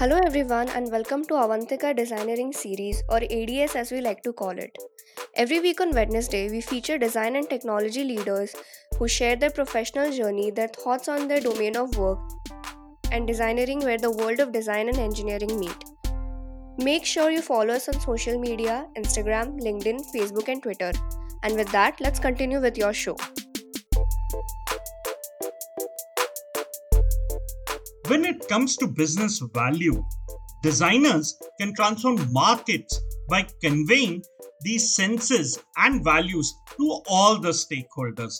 Hello everyone and welcome to Avantika Designeering series or ADS as we like to call it. Every week on Wednesday, we feature design and technology leaders who share their professional journey, their thoughts on their domain of work, and designeering where the world of design and engineering meet. Make sure you follow us on social media Instagram, LinkedIn, Facebook, and Twitter. And with that, let's continue with your show. When it comes to business value, designers can transform markets by conveying these senses and values to all the stakeholders.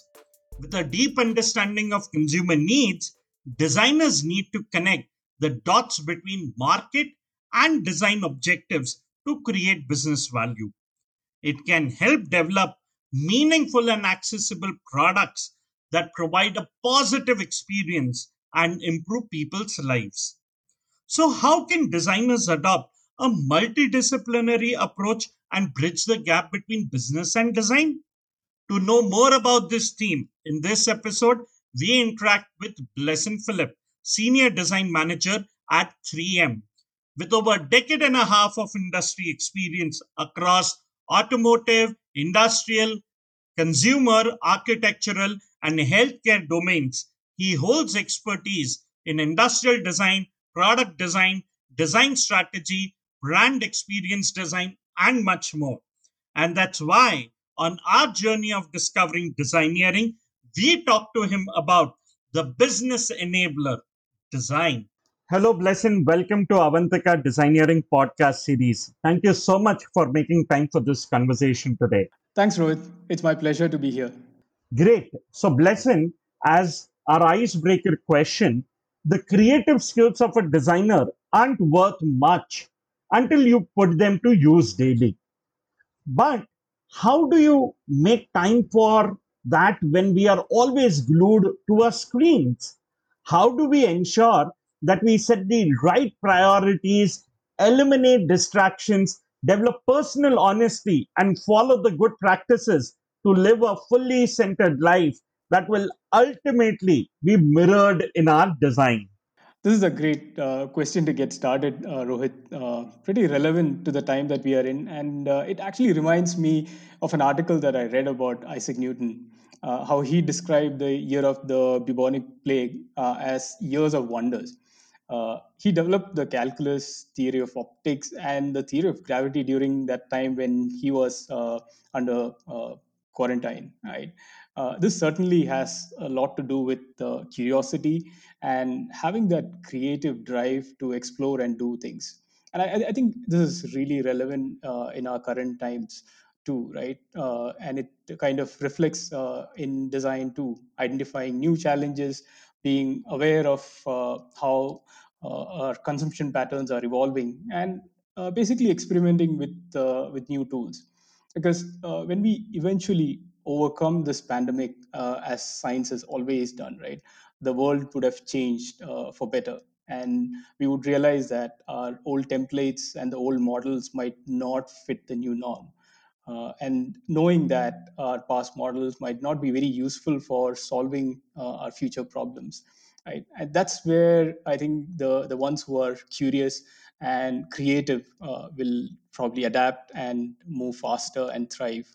With a deep understanding of consumer needs, designers need to connect the dots between market and design objectives to create business value. It can help develop meaningful and accessible products that provide a positive experience and improve people's lives. So, how can designers adopt a multidisciplinary approach and bridge the gap between business and design? To know more about this theme, in this episode, we interact with Blesson Philip, Senior Design Manager at 3M. With over a decade and a half of industry experience across automotive, industrial, consumer, architectural, and healthcare domains, he holds expertise in industrial design, product design, design strategy, brand experience design, and much more. And that's why, on our journey of discovering designeering, we talked to him about the business enabler, design. Hello, Blesson. Welcome to Avantika Designeering podcast series. Thank you so much for making time for this conversation today. Thanks, Rohit. It's my pleasure to be here. Great. So, Blesson, as our icebreaker question the creative skills of a designer aren't worth much until you put them to use daily. But how do you make time for that when we are always glued to our screens? How do we ensure that we set the right priorities, eliminate distractions, develop personal honesty, and follow the good practices to live a fully centered life that will ultimately be mirrored in our design? This is a great uh, question to get started, uh, Rohit. Uh, pretty relevant to the time that we are in. And uh, it actually reminds me of an article that I read about Isaac Newton, uh, how he described the year of the bubonic plague uh, as years of wonders. He developed the calculus theory of optics and the theory of gravity during that time when he was under quarantine, right? Uh, this certainly has a lot to do with uh, curiosity and having that creative drive to explore and do things. And I, I think this is really relevant uh, in our current times too, right? Uh, and it kind of reflects uh, in design too, identifying new challenges, being aware of uh, how our consumption patterns are evolving, and basically experimenting with with new tools. Because when we eventually overcome this pandemic uh, as science has always done, right? The world would have changed uh, for better. And we would realize that our old templates and the old models might not fit the new norm. Uh, and knowing that our past models might not be very useful for solving uh, our future problems right and that's where i think the the ones who are curious and creative uh, will probably adapt and move faster and thrive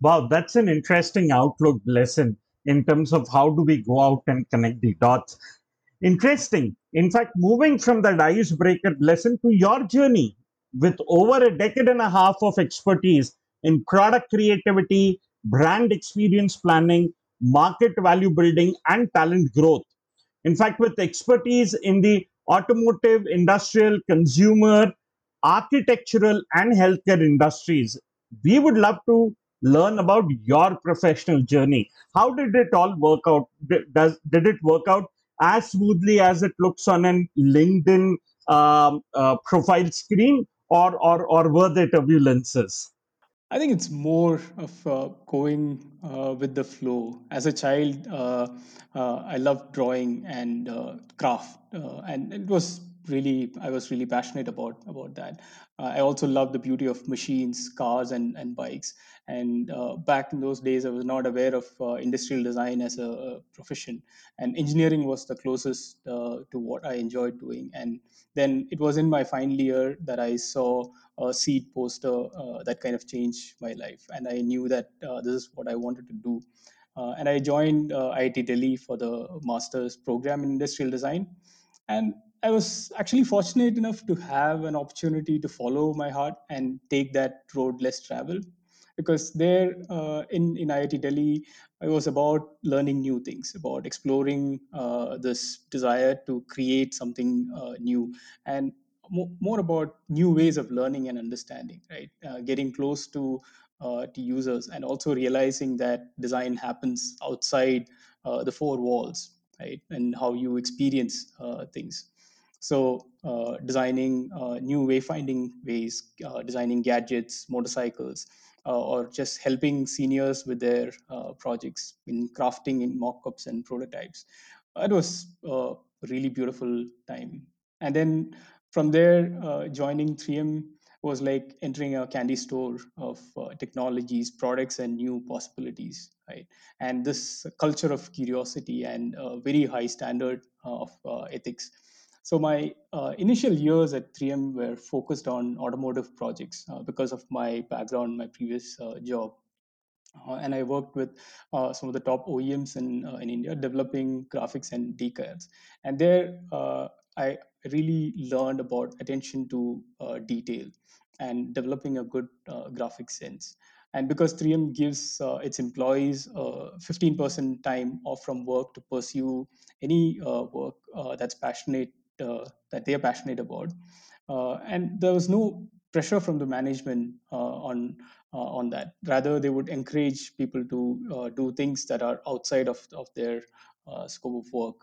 Wow, that's an interesting outlook Blesson in terms of how do we go out and connect the dots. Interesting. In fact, moving from that icebreaker Blesson to your journey with over a decade and a half of expertise in product creativity, brand experience planning, market value building, and talent growth. In fact, with expertise in the automotive, industrial, consumer, architectural, and healthcare industries, we would love to learn about your professional journey. How did it all work out? Did, does, did it work out as smoothly as it looks on an LinkedIn um, uh, profile screen, or, or, or were there turbulences? I think it's more of uh, going uh, with the flow. As a child, uh, uh I loved drawing and uh, craft, uh, and it was really I was really passionate about about that. I also loved the beauty of machines, cars, and and bikes. And back in those days, I was not aware of industrial design as a, a profession, and engineering was the closest to what I enjoyed doing. And then it was in my final year that I saw a CEED poster uh, that kind of changed my life, and I knew that uh, this is what I wanted to do. Uh, and I joined IIT Delhi for the master's program in industrial design. And I was actually fortunate enough to have an opportunity to follow my heart and take that road less traveled. Because there uh, in, in IIT Delhi, it was about learning new things, about exploring uh, this desire to create something uh, new, and more about new ways of learning and understanding, right? Uh, getting close to uh, to users and also realizing that design happens outside uh, the four walls right? And how you experience uh, things. So uh, designing uh, new wayfinding ways designing gadgets motorcycles or just helping seniors with their projects in crafting in mock-ups and prototypes. It was a really beautiful time. And then from there joining 3M was like entering a candy store of uh, technologies, products, and new possibilities, right? And this culture of curiosity and a very high standard uh, of uh, ethics. So my uh, initial years at 3M were focused on automotive projects uh, because of my background, my previous uh, job. Uh, and I worked with uh, some of the top OEMs in uh, in India, developing graphics and decals. And there, I really learned about attention to uh, detail and developing a good uh, graphic sense. And because 3M gives uh, its employees 15% time off from work to pursue any work that's passionate that they are passionate about, and there was no pressure from the management uh, on uh, on that. Rather, they would encourage people to uh, do things that are outside of, of their scope of work.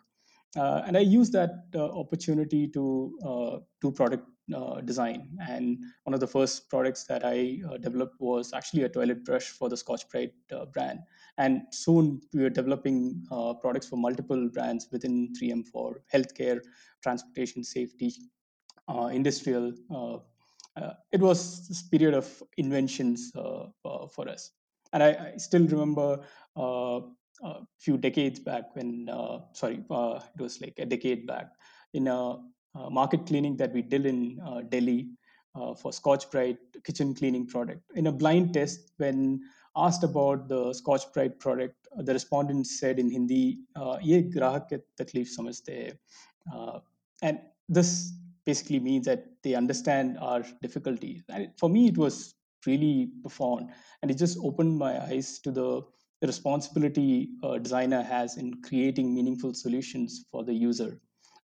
And I used that opportunity to do product uh, design. And one of the first products that I uh, developed was actually a toilet brush for the Scotch Brite uh, brand. And soon we were developing products for multiple brands within 3M for healthcare, transportation safety, industrial uh, it was this period of inventions uh, uh, for us. And I, I still remember a few decades back when uh, sorry uh, it was like a decade back in a uh, market cleaning that we did in delhi for Scotch Brite kitchen cleaning product. In a blind test when asked about the Scotch Brite product the respondent said in hindi ye grahak ki and this basically means that they understand our difficulties. And for me it was really profound. And it just opened my eyes to the responsibility a designer has in creating meaningful solutions for the user.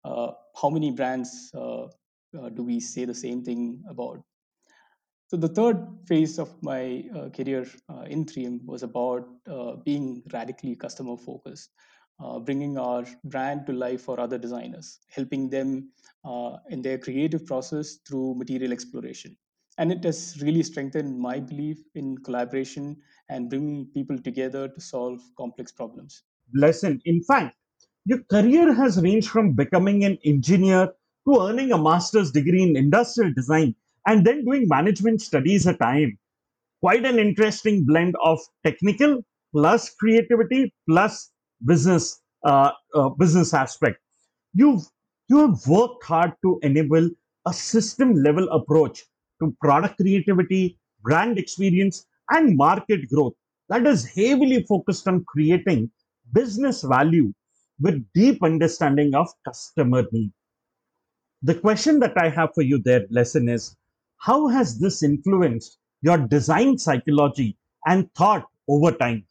Uh, how many brands uh, uh, do we say the same thing about? So the third phase of my uh, career uh, in 3M was about uh, being radically customer focused uh, bringing our brand to life for other designers, helping them uh, in their creative process through material exploration. And it has really strengthened my belief in collaboration and bringing people together to solve complex problems. Blesson. In fact, your career has ranged from becoming an engineer to earning a master's degree in industrial design and then doing management studies at IIM. Quite an interesting blend of technical plus creativity plus business uh, uh, business aspect. You've you have worked hard to enable a system level approach to product creativity, brand experience, and market growth that is heavily focused on creating business value with deep understanding of customer need. The question that I have for you there, Blesson is how has this influenced your design psychology and thought over time?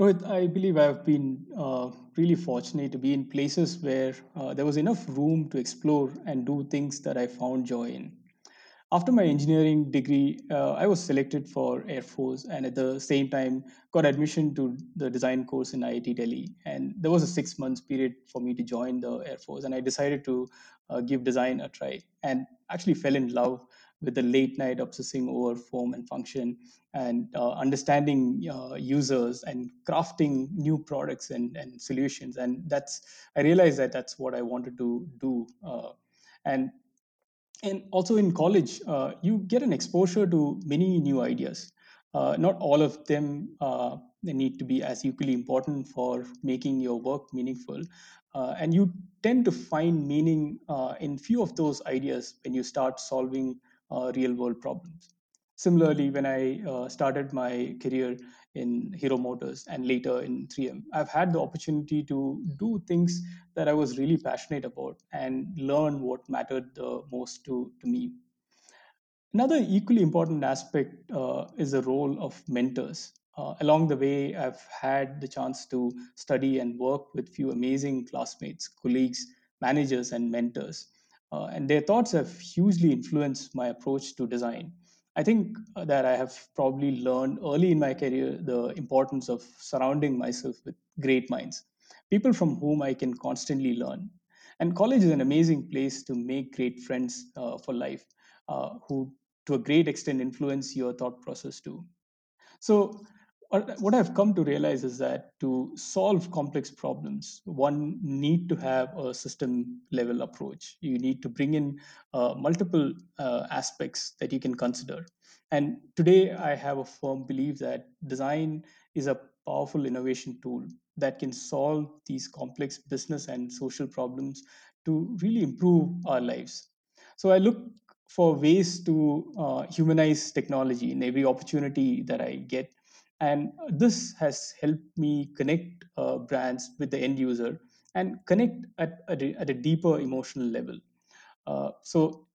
Rohit, I believe I've been uh, really fortunate to be in places where uh, there was enough room to explore and do things that I found joy in. After my engineering degree, uh, I was selected for Air Force and at the same time got admission to the design course in IIT Delhi. And there was a six months period for me to join the Air Force. And I decided to uh, give design a try and actually fell in love with the late night obsessing over form and function and uh, understanding uh, users and crafting new products and, and solutions and that's i realized that that's what i wanted to do uh, and and also in college uh, you get an exposure to many new ideas. Uh, not all of them uh, need to be as equally important for making your work meaningful. Uh, and you tend to find meaning uh, in few of those ideas when you start solving uh, real world problems. Similarly when i started my career in hero motors and later in 3M i've had the opportunity to do things that I was really passionate about and learn what mattered the most to, to me. Another equally important aspect uh, is the role of mentors. Uh, along the way, I've had the chance to study and work with few amazing classmates, colleagues, managers, and mentors. Uh, and their thoughts have hugely influenced my approach to design. I think that I have probably learned early in my career the importance of surrounding myself with great minds, people from whom I can constantly learn. And college is an amazing place to make great friends uh, for life uh, who to a great extent influence your thought process too. So, what I've come to realize is that to solve complex problems, one need to have a system level approach. You need to bring in uh, multiple uh, aspects that you can consider. And today, I have a firm belief that design is a powerful innovation tool that can solve these complex business and social problems to really improve our lives. So I look for ways to uh, humanize technology in every opportunity that I get. And this has helped me connect uh, brands with the end user and connect at, at, a, at a deeper emotional level. Uh, so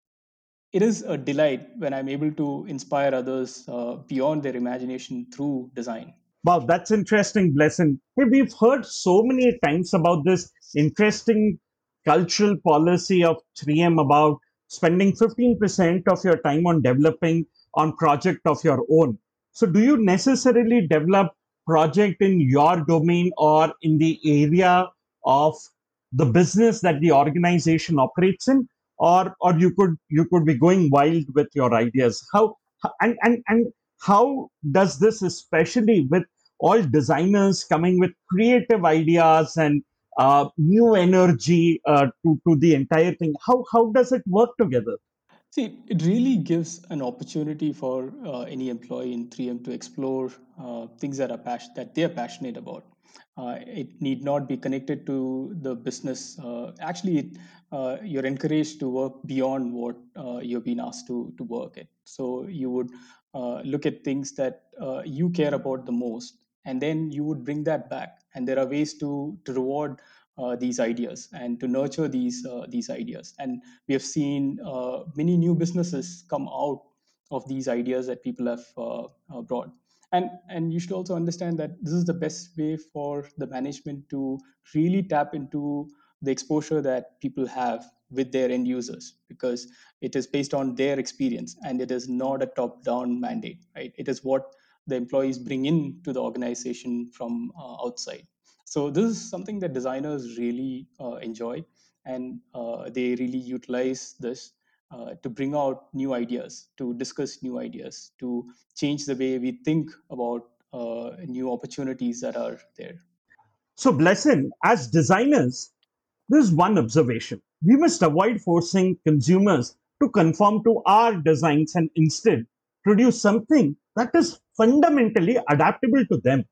it is a delight when I'm able to inspire others uh, beyond their imagination through design. Wow, that's interesting, Blessing. Hey, we've heard so many times about this interesting cultural policy of 3M about spending 15% of your time on developing on project of your own. So do you necessarily develop project in your domain or in the area of the business that the organization operates in? Or or you could you could be going wild with your ideas. How and and and how does this especially with all designers coming with creative ideas and uh, new energy uh, to, to the entire thing how how does it work together See, it really gives an opportunity for uh, any employee in 3M to explore uh, things that are passion- that they are passionate about. Uh, it need not be connected to the business. Uh, actually, it, uh, you're encouraged to work beyond what uh, you've been asked to to work at. So you would look at things that you care about the most, and then you would bring that back. And there are ways to to reward these ideas and to nurture these uh, these ideas. And we have seen uh, many new businesses come out of these ideas that people have uh, uh, brought. And and you should also understand that this is the best way for the management to really tap into the exposure that people have with their end users because it is based on their experience and it is not a top down mandate right it is what the employees bring in to the organization from uh, outside so this is something that designers really uh, enjoy, and uh, they really utilize this uh, to bring out new ideas, to discuss new ideas, to change the way we think about uh, new opportunities that are there. so blessing as designers there's one observation we must avoid forcing consumers to conform to our designs and instead produce something that is fundamentally adaptable to them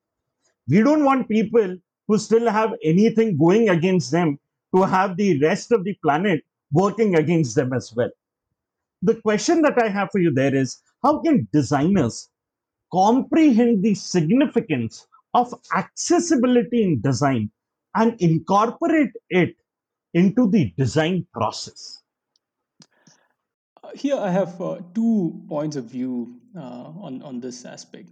we don't want people who still have anything going against them to have the rest of the planet working against them as well. The question that I have for you there is how can designers comprehend the significance of accessibility in design and incorporate it into the design process? Uh, here I have uh, two points of view uh, on, on this aspect.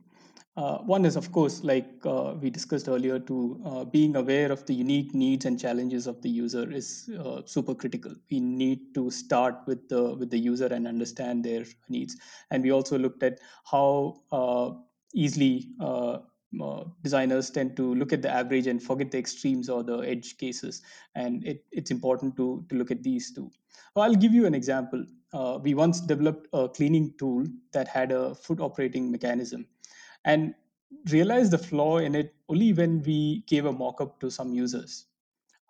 Uh, one is, of course, like uh, we discussed earlier, to uh, being aware of the unique needs and challenges of the user is uh, super critical. We need to start with the with the user and understand their needs. And we also looked at how uh, easily uh, designers tend to look at the average and forget the extremes or the edge cases. And it, it's important to to look at these two. Well, I'll give you an example. we once developed a cleaning tool that had a foot operating mechanism and realized the flaw in it only when we gave a mock-up to some users.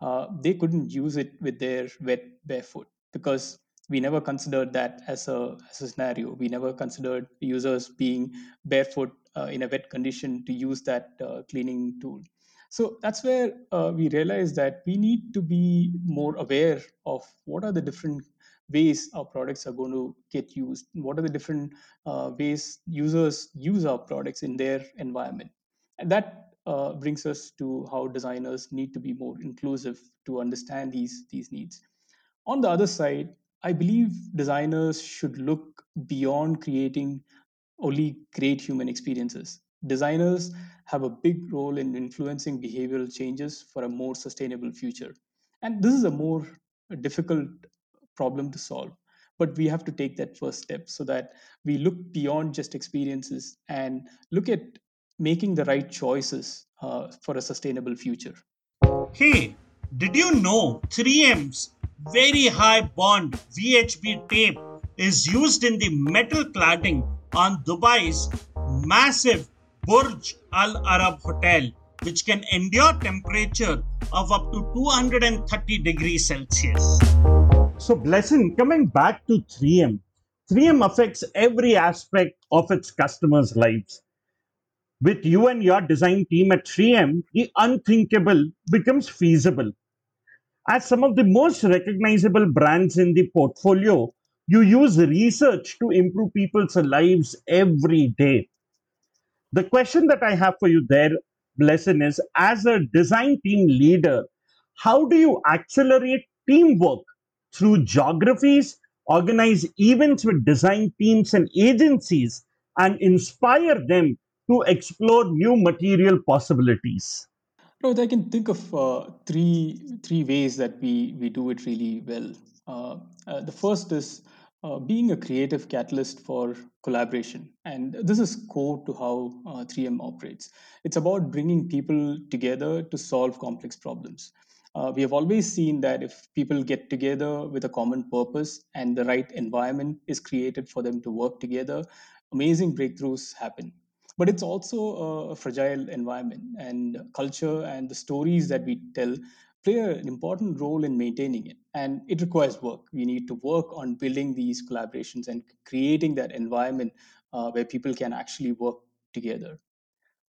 Uh, they couldn't use it with their wet barefoot because we never considered that as a, as a scenario. We never considered users being barefoot uh, in a wet condition to use that uh, cleaning tool. So that's where uh, we realized that we need to be more aware of what are the different ways our products are going to get used. What are the different uh, ways users use our products in their environment? And that uh, brings us to how designers need to be more inclusive to understand these these needs on the other side i believe designers should look beyond creating only great human experiences designers have a big role in influencing behavioral changes for a more sustainable future and this is a more difficult problem to solve but we have to take that first step so that we look beyond just experiences and look at making the right choices uh, for a sustainable future Hey, did you know 3M's very high bond VHB tape is used in the metal cladding on Dubai's massive Burj Al Arab Hotel, which can endure temperature of up to 230 degrees Celsius. So, Blessing, coming back to 3M, 3M affects every aspect of its customers' lives. With you and your design team at 3M, the unthinkable becomes feasible. As some of the most recognizable brands in the portfolio, you use research to improve people's lives every day. The question that I have for you there, Blesson, is as a design team leader, how do you accelerate teamwork through geographies, organize events with design teams and agencies, and inspire them to explore new material possibilities? Rohit, I can think of uh, three three ways that we we do it really well. Uh, uh, the first is uh, being a creative catalyst for collaboration, and this is core to how uh, 3M operates. It's about bringing people together to solve complex problems. Uh, we have always seen that if people get together with a common purpose and the right environment is created for them to work together, amazing breakthroughs happen. But it's also a fragile environment and culture and the stories that we tell play an important role in maintaining it. And it requires work. We need to work on building these collaborations and creating that environment uh, where people can actually work together.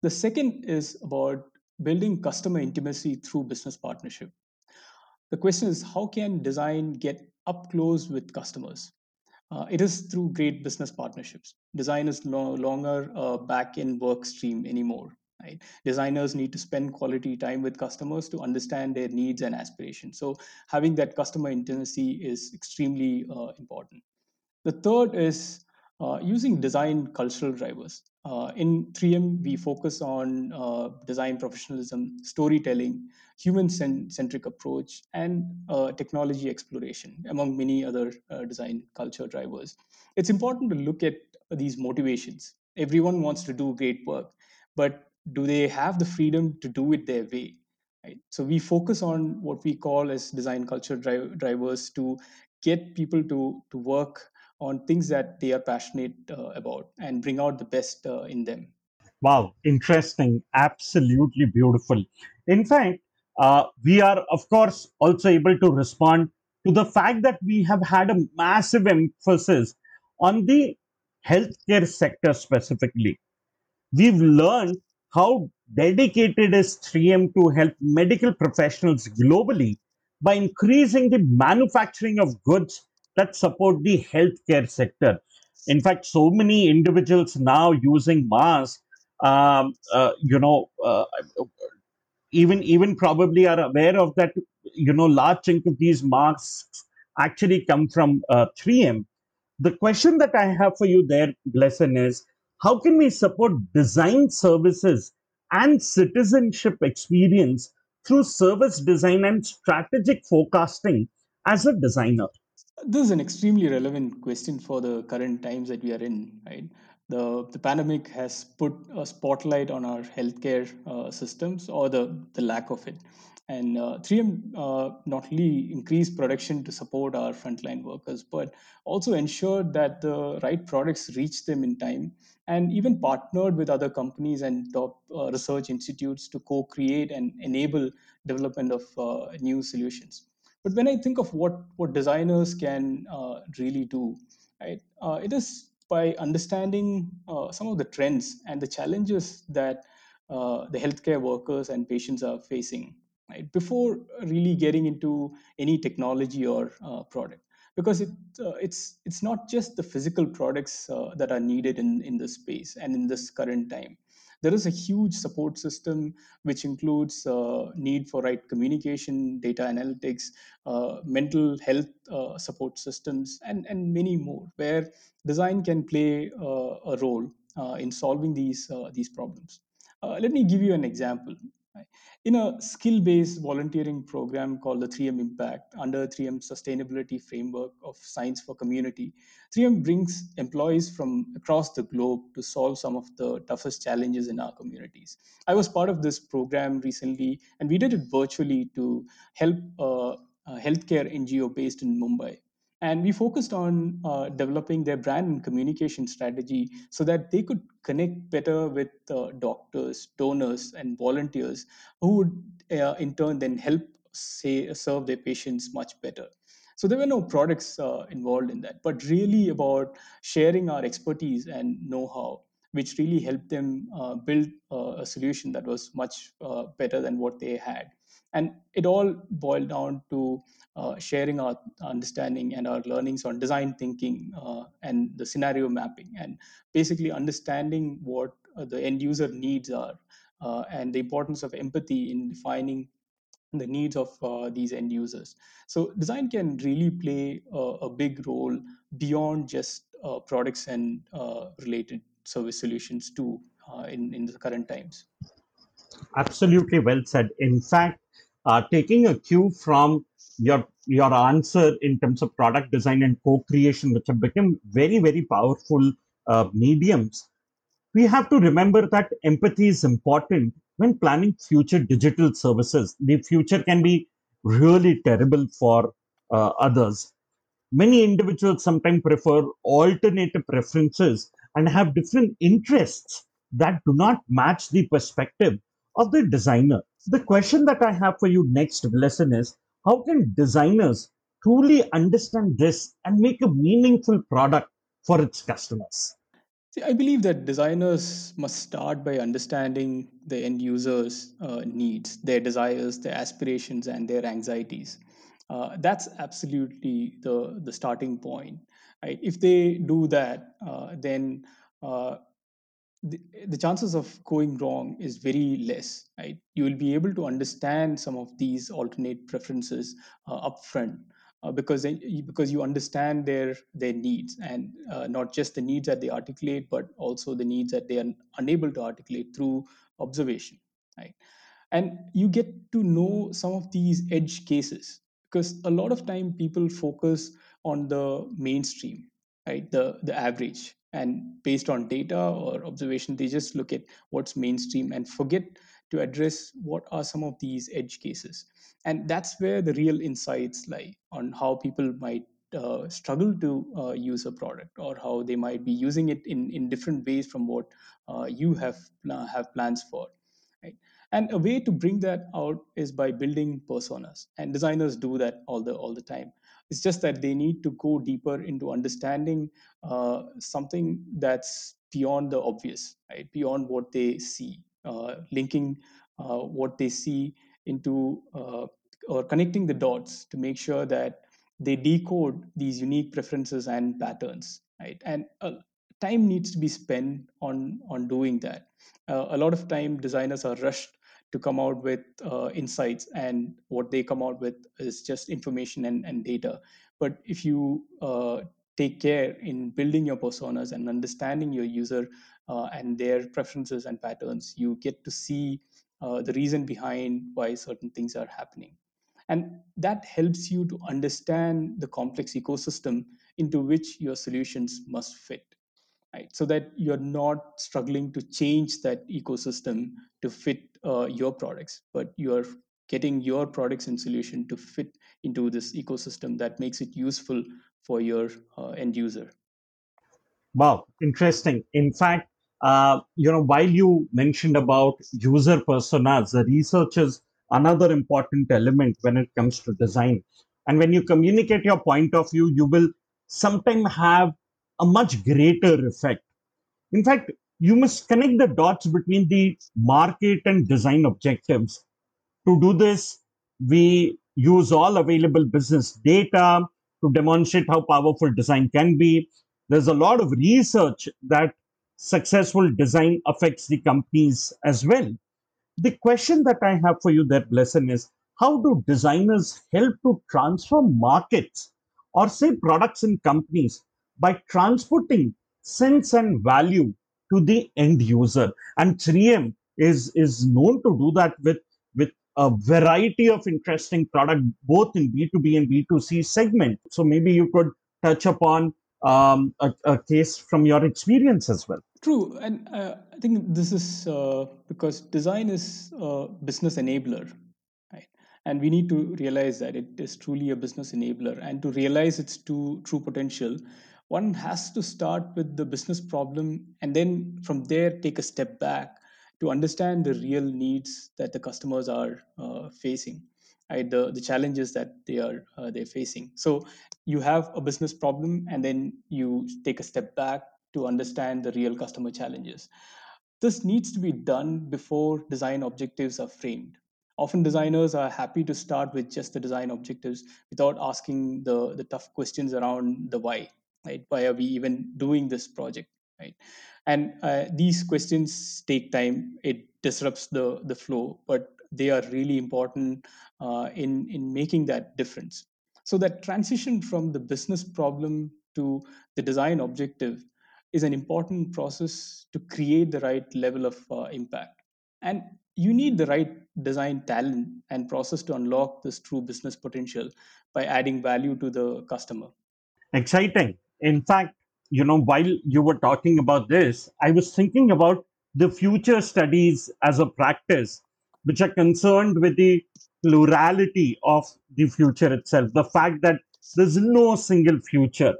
The second is about building customer intimacy through business partnership the question is how can design get up close with customers uh, it is through great business partnerships. Design is no longer a back end work stream anymore. Right? Designers need to spend quality time with customers to understand their needs and aspirations. So, having that customer intimacy is extremely uh, important. The third is uh, using design cultural drivers. Uh, in 3M, we focus on uh, design professionalism, storytelling, human centric approach, and uh, technology exploration, among many other uh, design culture drivers. It's important to look at these motivations. Everyone wants to do great work, but do they have the freedom to do it their way? Right? So we focus on what we call as design culture dri- drivers to get people to to work on things that they are passionate uh, about and bring out the best uh, in them. Wow, interesting. Absolutely beautiful. In fact, uh, we are, of course, also able to respond to the fact that we have had a massive emphasis on the healthcare sector specifically. We've learned how dedicated is 3M to help medical professionals globally by increasing the manufacturing of goods that support the healthcare sector. In fact, so many individuals now using masks, um, uh, you know, uh, even even probably are aware of that. You know, large chunk of these masks actually come from uh, 3M. The question that I have for you there, Blesson, is how can we support design services and citizenship experience through service design and strategic forecasting as a designer? This is an extremely relevant question for the current times that we are in, right? The, the pandemic has put a spotlight on our healthcare uh, systems or the, the lack of it. And uh, 3M uh, not only increased production to support our frontline workers, but also ensured that the right products reach them in time and even partnered with other companies and top uh, research institutes to co create and enable development of uh, new solutions but when i think of what what designers can uh, really do right uh, it is by understanding uh, some of the trends and the challenges that uh, the healthcare workers and patients are facing right before really getting into any technology or uh, product. Because it uh, it's it's not just the physical products that are needed in in this space and in this current time there is a huge support system which includes uh, need for right communication data analytics uh, mental health uh, support systems and and many more where design can play a role in solving these these problems. Let me give you an example right? in a skill-based volunteering program called the 3M impact under 3M sustainability framework of science for community 3M brings employees from across the globe to solve some of the toughest challenges in our communities i was part of this program recently and we did it virtually to help uh, a healthcare ngo based in mumbai and we focused on uh, developing their brand and communication strategy so that they could connect better with uh, doctors donors and volunteers who would uh, in turn then help say serve their patients much better. So there were no products uh, involved in that but really about sharing our expertise and know-how which really helped them uh, build uh, a solution that was much uh, better than what they had. And it all boiled down to sharing our understanding and our learnings on design thinking uh, and the scenario mapping and basically understanding what uh, the end user needs are uh, and the importance of empathy in defining the needs of uh, these end users. So design can really play a, a big role beyond just uh, products and uh, related service solutions too uh, in, in the current times. Absolutely well said. In fact, uh, taking a cue from your your answer in terms of product design and co-creation, which have become very very powerful uh, mediums, we have to remember that empathy is important when planning future digital services. The future can be really terrible for uh, others. Many individuals sometimes prefer alternative preferences and have different interests that do not match the perspective of the designer. The question that I have for you next, Blesson is how can designers truly understand this and make a meaningful product for its customers? See, I believe that designers must start by understanding the end users' uh, needs, their desires, their aspirations, and their anxieties. Uh, that's absolutely the the starting point. Right? If they do that, uh, then uh, the, the chances of going wrong is very less right? You will be able to understand some of these alternate preferences uh, upfront uh, because then, you- because you understand their their needs and uh, not just the needs that they articulate but also the needs that they are unable to articulate through observation right? And you get to know some of these edge cases because a lot of time people focus on the mainstream right? The the average and based on data or observation they just look at what's mainstream and forget to address what are some of these edge cases. And that's where the real insights lie on how people might uh, struggle to uh, use a product or how they might be using it in, in different ways from what uh, you have have plans for right? And a way to bring that out is by building personas. And designers do that all the all the time it's just that they need to go deeper into understanding uh, something that's beyond the obvious right? Beyond what they see uh, linking uh, what they see into uh, or connecting the dots to make sure that they decode these unique preferences and patterns right? And uh, time needs to be spent on on doing that. A lot of time designers are rushed to come out with uh, insights and what they come out with is just information and, and data. But if you uh, take care in building your personas and understanding your user uh, and their preferences and patterns you get to see uh, the reason behind why certain things are happening. And that helps you to understand the complex ecosystem into which your solutions must fit right so that you're not struggling to change that ecosystem to fit uh, your products but you're getting your products and solution to fit into this ecosystem that makes it useful for your uh, end user Wow, interesting. In fact, uh, you know, while you mentioned about user personas, the research is another important element when it comes to design. And when you communicate your point of view, you will sometimes have a much greater effect. In fact, you must connect the dots between the market and design objectives. To do this, we use all available business data to demonstrate how powerful design can be. There's a lot of research that successful design affects the companies as well. The question that I have for you there, Blesson, is how do designers help to transform markets or say products in companies by transporting sense and value to the end user? And 3M is, is known to do that with, with a variety of interesting product, both in B2B and B2C segment. So maybe you could touch upon um, a, a, case from your experience as well. True, and uh, I think this is uh, because design is a business enabler, right? And we need to realize that it is truly a business enabler, and to realize its true true potential, one has to start with the business problem, and then from there take a step back to understand the real needs that the customers are uh, facing right? The, the challenges that they are uh, they're facing. So you have a business problem and then you take a step back to understand the real customer challenges. This needs to be done before design objectives are framed. Often designers are happy to start with just the design objectives without asking the, the tough questions around the why right why are we even doing this project right? And uh, these questions take time. It disrupts the the flow but they are really important uh, in in making that difference. So that transition from the business problem to the design objective is an important process to create the right level of uh, impact. And you need the right design talent and process to unlock this true business potential by adding value to the customer. Exciting in fact you know, while you were talking about this, I was thinking about the future studies as a practice, which are concerned with the plurality of the future itself, the fact that there's no single future.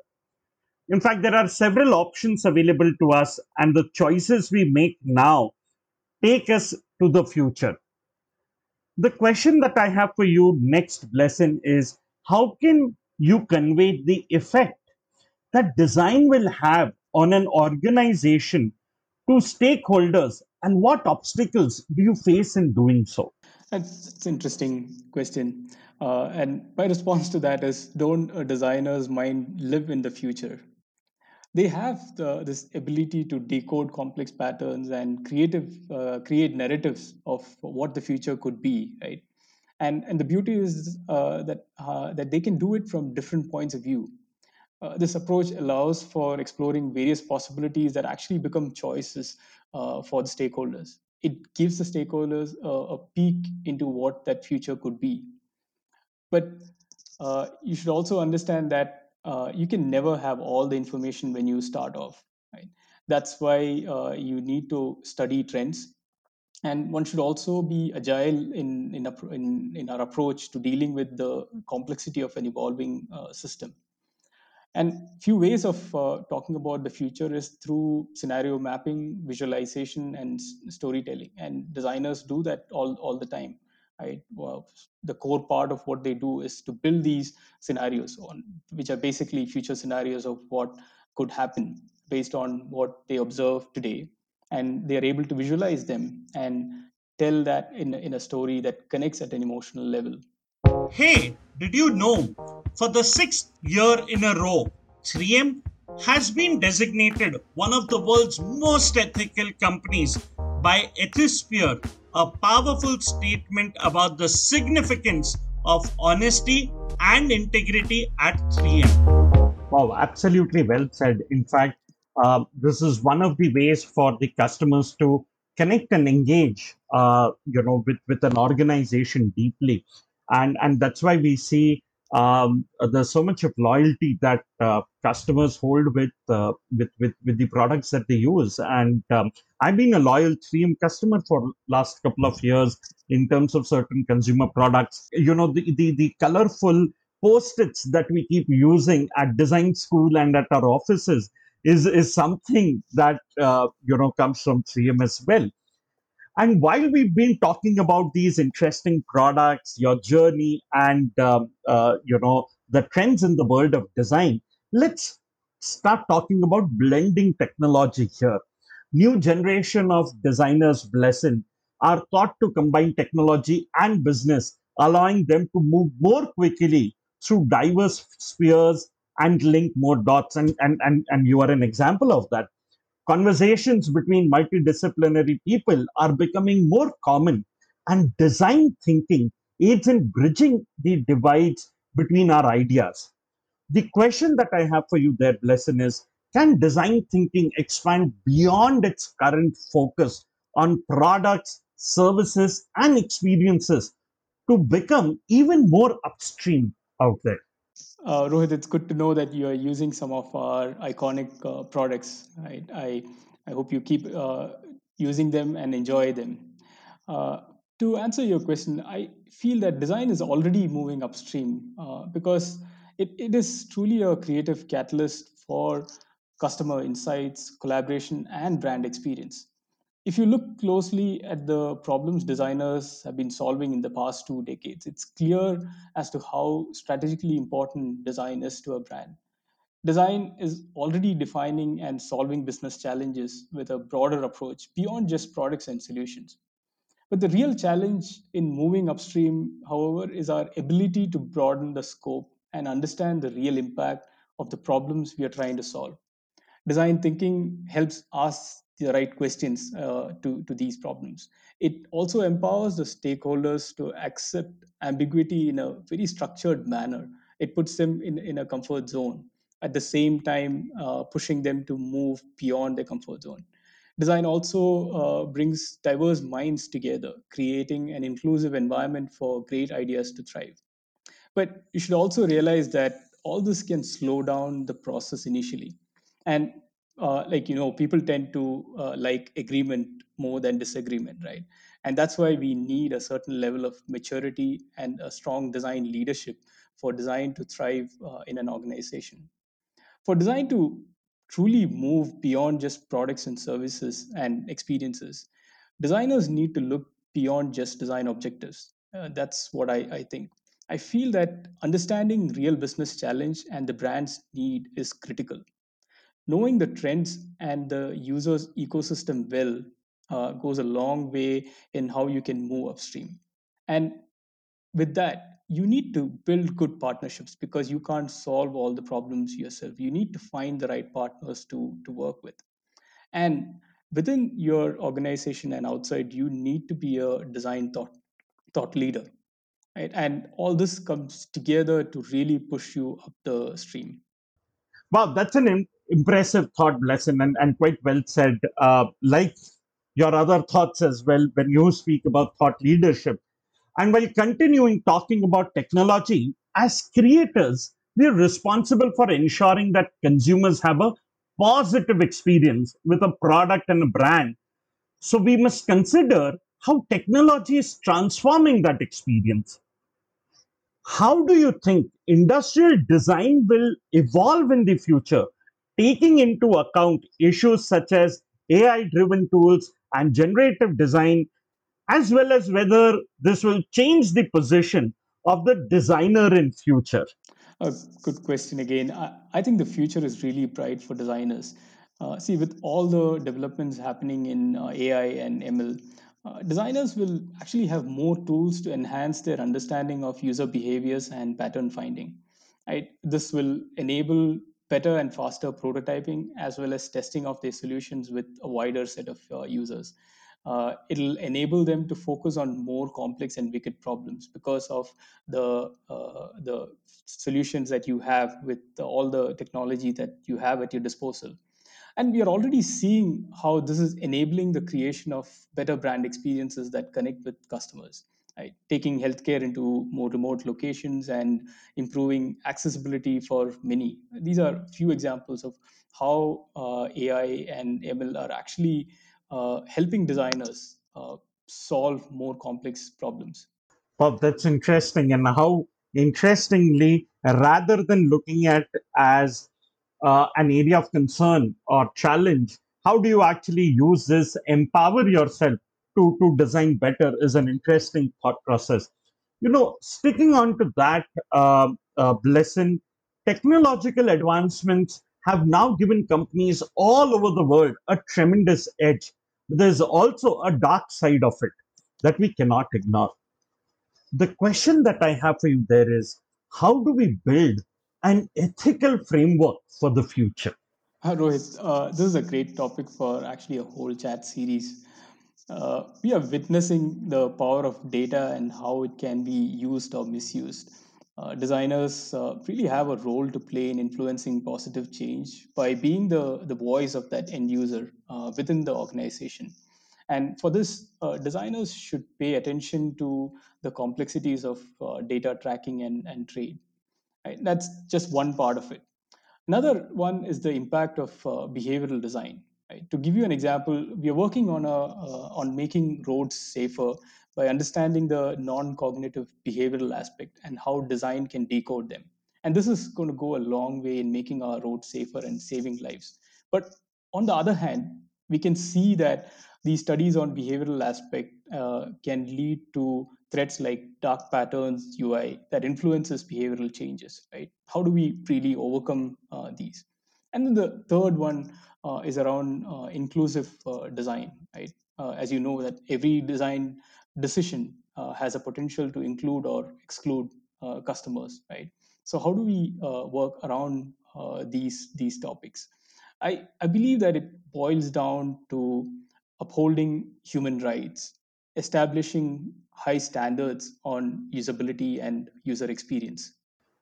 In fact, there are several options available to us, and the choices we make now take us to the future. The question that I have for you next, Blesson, is how can you convey the effect that design will have on an organization to stakeholders. And what obstacles do you face in doing so? That's, an interesting question. Uh, and my response to that is don't a designer's mind live in the future. They have the, this ability to decode complex patterns and creative uh, create narratives of what the future could be right? And and the beauty is uh, that uh, that they can do it from different points of view uh, this approach allows for exploring various possibilities that actually become choices uh, for the stakeholders. It gives the stakeholders a, a, peek into what that future could be. But uh, you should also understand that uh, you can never have all the information when you start off. Right? That's why uh, you need to study trends and one should also be agile in in, in, in our approach to dealing with the complexity of an evolving uh, system and few ways of uh, talking about the future is through scenario mapping, visualization, and storytelling. And designers do that all, all the time. Right? Well, the core part of what they do is to build these scenarios on, which are basically future scenarios of what could happen based on what they observe today. And they are able to visualize them and tell that in, in a story that connects at an emotional level. Hey, did you know for the sixth year in a row, 3M has been designated one of the world's most ethical companies by Ethisphere, a powerful statement about the significance of honesty and integrity at 3M. Wow, absolutely well said. In fact, uh, this is one of the ways for the customers to connect and engage, uh, you know, with, with an organization deeply and and that's why we see um, there's so much of loyalty that uh, customers hold with, uh, with with with the products that they use. And um, I've been a loyal 3M customer for last couple of years in terms of certain consumer products. You know, the the, the colorful post-its that we keep using at design school and at our offices is is something that uh, you know comes from 3M as well. And while we've been talking about these interesting products, your journey, and um, uh, you know the trends in the world of design, let's start talking about blending technology here. New generation of designers, blessing, are taught to combine technology and business, allowing them to move more quickly through diverse spheres and link more dots. And and and, and you are an example of that Conversations between multidisciplinary people are becoming more common, and design thinking aids in bridging the divides between our ideas. The question that I have for you there, Blesson, is can design thinking expand beyond its current focus on products, services, and experiences to become even more upstream out there? Uh, Rohit, it's good to know that you are using some of our iconic uh, products. I I hope you keep uh, using them and enjoy them. Uh, to answer your question, I feel that design is already moving upstream uh, because it, it is truly a creative catalyst for customer insights, collaboration, and brand experience. If you look closely at the problems designers have been solving in the past two decades, it's clear as to how strategically important design is to a brand. Design is already defining and solving business challenges with a broader approach beyond just products and solutions. But the real challenge in moving upstream, however, is our ability to broaden the scope and understand the real impact of the problems we are trying to solve design thinking helps ask the right questions uh, to, to these problems. It also empowers the stakeholders to accept ambiguity in a very structured manner. It puts them in, in a comfort zone, at the same time, uh, pushing them to move beyond their comfort zone. Design also uh, brings diverse minds together, creating an inclusive environment for great ideas to thrive. But you should also realize that all this can slow down the process initially. And uh, like, you know, people tend to uh, like agreement more than disagreement, right? And that's why we need a certain level of maturity and a strong design leadership for design to thrive uh, in an organization. For design to truly move beyond just products and services and experiences, designers need to look beyond just design objectives. Uh, that's what I, I think. I feel that understanding real business challenge and the brand's need is critical. Knowing the trends and the user's ecosystem well uh, goes a long way in how you can move upstream. And with that, you need to build good partnerships because you can't solve all the problems yourself. You need to find the right partners to, to work with. And within your organization and outside, you need to be a design thought, thought leader right and all this comes together to really push you up the stream Wow, that's an impressive thought, Blesson, and, and quite well said. Uh, like your other thoughts as well, when you speak about thought leadership. And while continuing talking about technology, as creators, we're responsible for ensuring that consumers have a positive experience with a product and a brand. So we must consider how technology is transforming that experience. How do you think industrial design will evolve in the future, taking into account issues such as AI driven tools and generative design, as well as whether this will change the position of the designer in future? A good question again. I, I think the future is really bright for designers. Uh, see, with all the developments happening in uh, AI and ML, uh, designers will actually have more tools to enhance their understanding of user behaviors and pattern finding. Right? This will enable better and faster prototyping as well as testing of their solutions with a wider set of uh, users. Uh, it'll enable them to focus on more complex and wicked problems because of the uh, the solutions that you have with all the technology that you have at your disposal. And we are already seeing how this is enabling the creation of better brand experiences that connect with customers right? taking healthcare into more remote locations and improving accessibility for many these are few examples of how uh, ai and ml are actually uh, helping designers uh, solve more complex problems. Well, that's interesting. And how interestingly, rather than looking at as uh, an area of concern or challenge, how do you actually use this, empower yourself to, to design better is an interesting thought process. You know, sticking on to that uh, uh, Blesson, technological advancements have now given companies all over the world a tremendous edge. There's also a dark side of it that we cannot ignore. The question that I have for you there is how do we build an ethical framework for the future? Rohit, uh, this is a great topic for actually a whole chat series. Uh, we are witnessing the power of data and how it can be used or misused. Uh, designers uh, really have a role to play in influencing positive change by being the, the voice of that end user uh, within the organization. And for this, uh, designers should pay attention to the complexities of uh, data tracking and, and trade. Right? That's just one part of it Another one is the impact of behavioral design. Right? To give you an example, we are working on a uh, on making roads safer by understanding the non-cognitive behavioral aspect and how design can decode them. And this is going to go a long way in making our roads safer and saving lives. But on the other hand, we can see that these studies on behavioral aspect uh, can lead to threats like dark patterns UI that influences behavioral changes, right? How do we really overcome uh, these? And then the third one uh, is around uh, inclusive uh, design, right? Uh, as you know, that every design decision uh, has a potential to include or exclude customers, right? So how do we work around these these topics? I, I believe that it boils down to upholding human rights, establishing high standards on usability and user experience.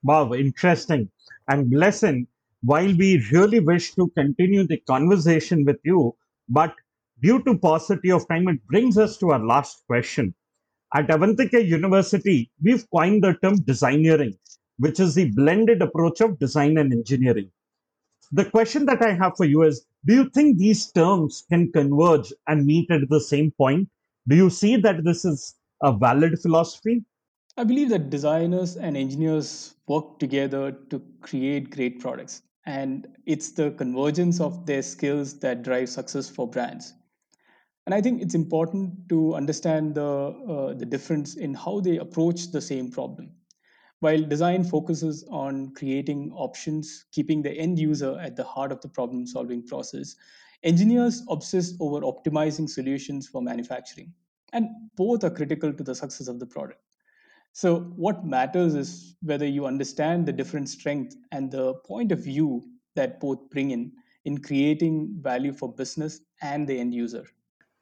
Wow, interesting. And Blesson, while we really wish to continue the conversation with you, but due to paucity of time, it brings us to our last question. At Avantika University, we've coined the term designeering, which is the blended approach of design and engineering. The question that I have for you is Do you think these terms can converge and meet at the same point? Do you see that this is a valid philosophy? I believe that designers and engineers work together to create great products. And it's the convergence of their skills that drive success for brands. And I think it's important to understand the, uh, the difference in how they approach the same problem. While design focuses on creating options, keeping the end user at the heart of the problem solving process, engineers obsess over optimizing solutions for manufacturing. And both are critical to the success of the product. So, what matters is whether you understand the different strengths and the point of view that both bring in in creating value for business and the end user.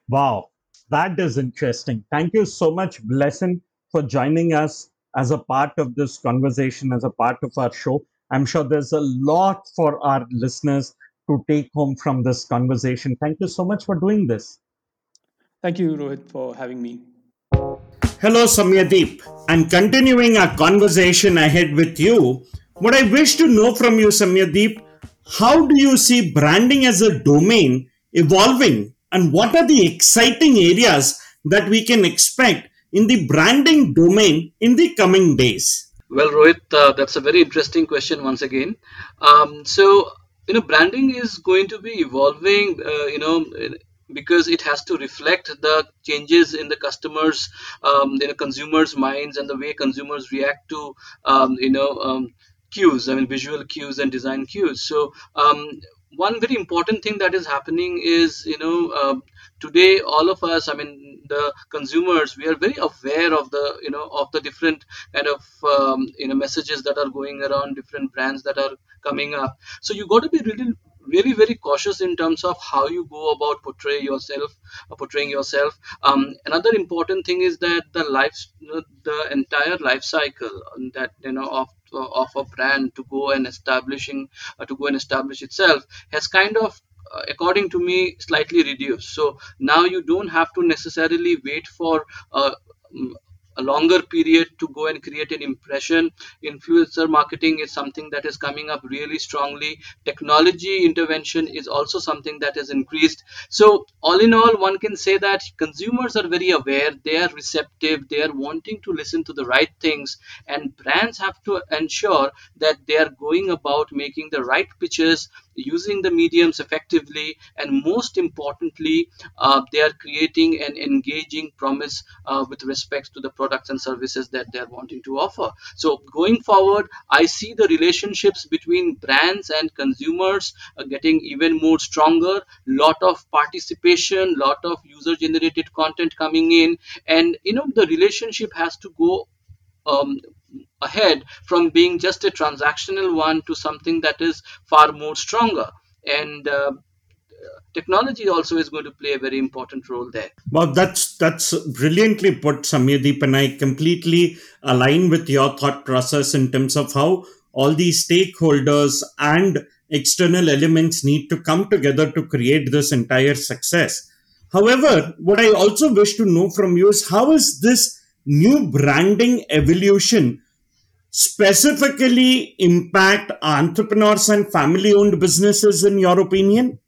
Wow, that is interesting. Thank you so much, Blesson, for joining us as a part of this conversation, as a part of our show. I'm sure there's a lot for our listeners to take home from this conversation. Thank you so much for doing this. Thank you, Rohit, for having me. Hello, Samyadeep. And continuing our conversation ahead with you, what I wish to know from you, Samyadeep, how do you see branding as a domain evolving and what are the exciting areas that we can expect in the branding domain in the coming days? Well, Rohit, uh, that's a very interesting question once again. Um, so, you know, branding is going to be evolving, uh, you know, because it has to reflect the changes in the customers, um, you know, consumers' minds and the way consumers react to, um, you know, um, cues. I mean, visual cues and design cues. So, um, one very important thing that is happening is, you know, uh, today all of us i mean the consumers we are very aware of the you know of the different kind of um, you know messages that are going around different brands that are coming up so you got to be really really very cautious in terms of how you go about portray yourself uh, portraying yourself. Um, another important thing is that the life the entire life cycle that you know of of a brand to go and establishing uh, to go and establish itself has kind of uh, according to me slightly reduced. So now you don't have to necessarily wait for uh, a longer period to go and create an impression. Influencer marketing is something that is coming up really strongly. Technology intervention is also something that has increased. So, all in all, one can say that consumers are very aware, they are receptive, they are wanting to listen to the right things, and brands have to ensure that they are going about making the right pitches using the mediums effectively, and most importantly, uh, they are creating an engaging promise uh, with respect to the products and services that they are wanting to offer. So going forward, I see the relationships between brands and consumers uh, getting even more stronger. Lot of participation, lot of user-generated content coming in, and you know the relationship has to go um, ahead from being just a transactional one to something that is far more stronger. And uh, technology also is going to play a very important role there. Well that's that's brilliantly put samirdeep and i completely align with your thought process in terms of how all these stakeholders and external elements need to come together to create this entire success. However what i also wish to know from you is how is this new branding evolution specifically impact entrepreneurs and family owned businesses in your opinion?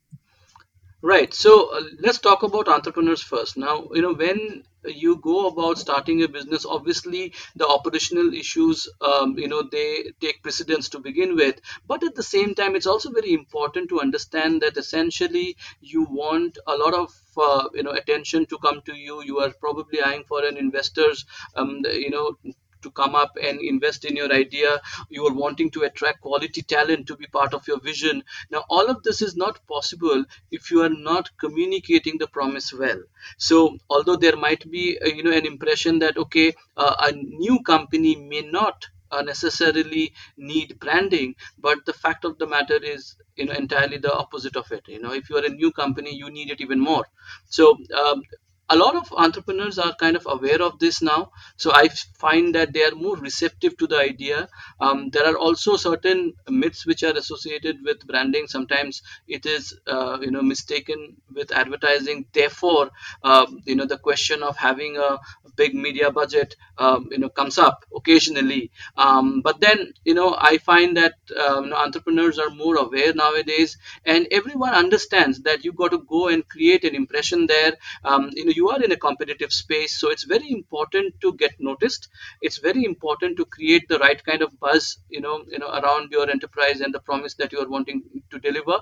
Right. So uh, let's talk about entrepreneurs first. Now you know when you go about starting a business obviously the operational issues um, you know they take precedence to begin with. But at the same time it's also very important to understand that essentially you want a lot of uh, you know attention to come to you. You are probably eyeing for an investors um, you know to come up and invest in your idea. You are wanting to attract quality talent to be part of your vision. Now all of this is not possible if you are not communicating the promise well. So although there might be uh, you know an impression that okay uh, a new company may not uh, necessarily need branding but the fact of the matter is you know entirely the opposite of it. You know if you are a new company you need it even more. So um, a lot of entrepreneurs are kind of aware of this now. So i find that they are more receptive to the idea. Um, there are also certain myths which are associated with branding. Sometimes it is uh, you know mistaken with advertising. Therefore uh, you know the question of having a big media budget um, you know comes up occasionally. Um, but then you know i find that um, you know, entrepreneurs are more aware nowadays. And everyone understands that you got to go and create an impression there. Um, you know you are in a competitive space so it's very important to get noticed. It's very important to create the right kind of buzz you know you know around your enterprise and the promise that you are wanting to deliver.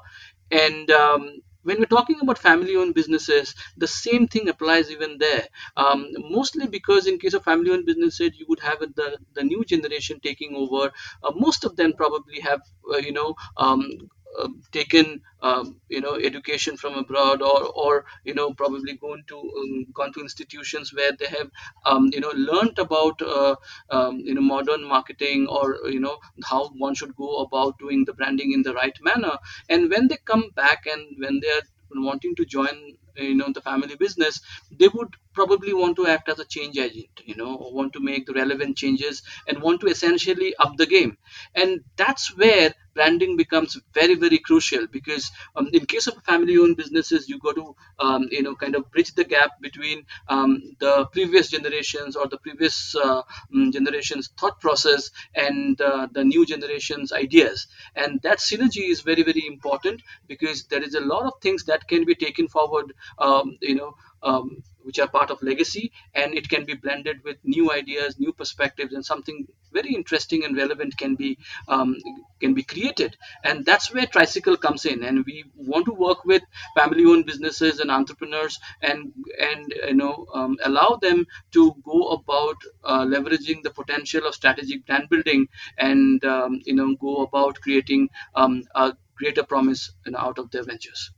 And um, when we're talking about family owned businesses the same thing applies even there. Um, mostly because in case of family owned businesses you would have the, the new generation taking over. Uh, most of them probably have uh, you know um, uh, taken um, you know education from abroad or or you know probably gone to um, gone to institutions where they have um, you know learned about uh, um, you know modern marketing or you know how one should go about doing the branding in the right manner. And when they come back and when they are wanting to join you know the family business they would probably want to act as a change agent you know or want to make the relevant changes and want to essentially up the game. And that's where branding becomes very very crucial because um, in case of family owned businesses you got to um, you know kind of bridge the gap between um, the previous generations or the previous uh, mm, generations thought process and uh, the new generations ideas. And that synergy is very very important because there is a lot of things that can be taken forward um, you know um, which are part of legacy and it can be blended with new ideas new perspectives and something very interesting and relevant can be um, can be created. And that's where tricycle comes in. And we want to work with family owned businesses and entrepreneurs and and you know um, allow them to go about uh, leveraging the potential of strategic brand building and um, you know go about creating um, a greater promise out of their ventures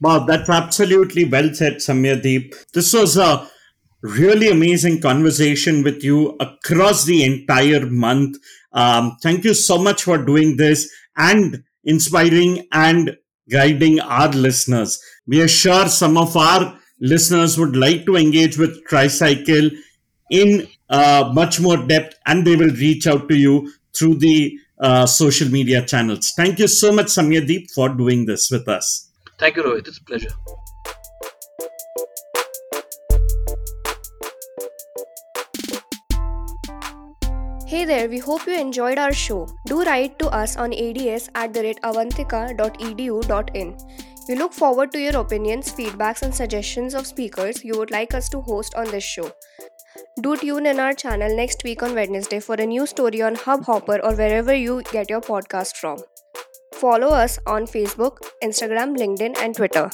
Wow, that's absolutely well said, Samirdeep. This was a really amazing conversation with you across the entire month. Um, thank you so much for doing this and inspiring and guiding our listeners. We are sure some of our listeners would like to engage with Tricycle in uh, much more depth and they will reach out to you through the uh, social media channels. Thank you so much, Samirdeep, for doing this with us. Thank you, Rohit. It's a pleasure. Hey there, we hope you enjoyed our show. Do write to us on ads at the rate avantika.edu.in. We look forward to your opinions, feedbacks, and suggestions of speakers you would like us to host on this show. Do tune in our channel next week on Wednesday for a new story on Hubhopper or wherever you get your podcast from. Follow us on Facebook, Instagram, LinkedIn, and Twitter.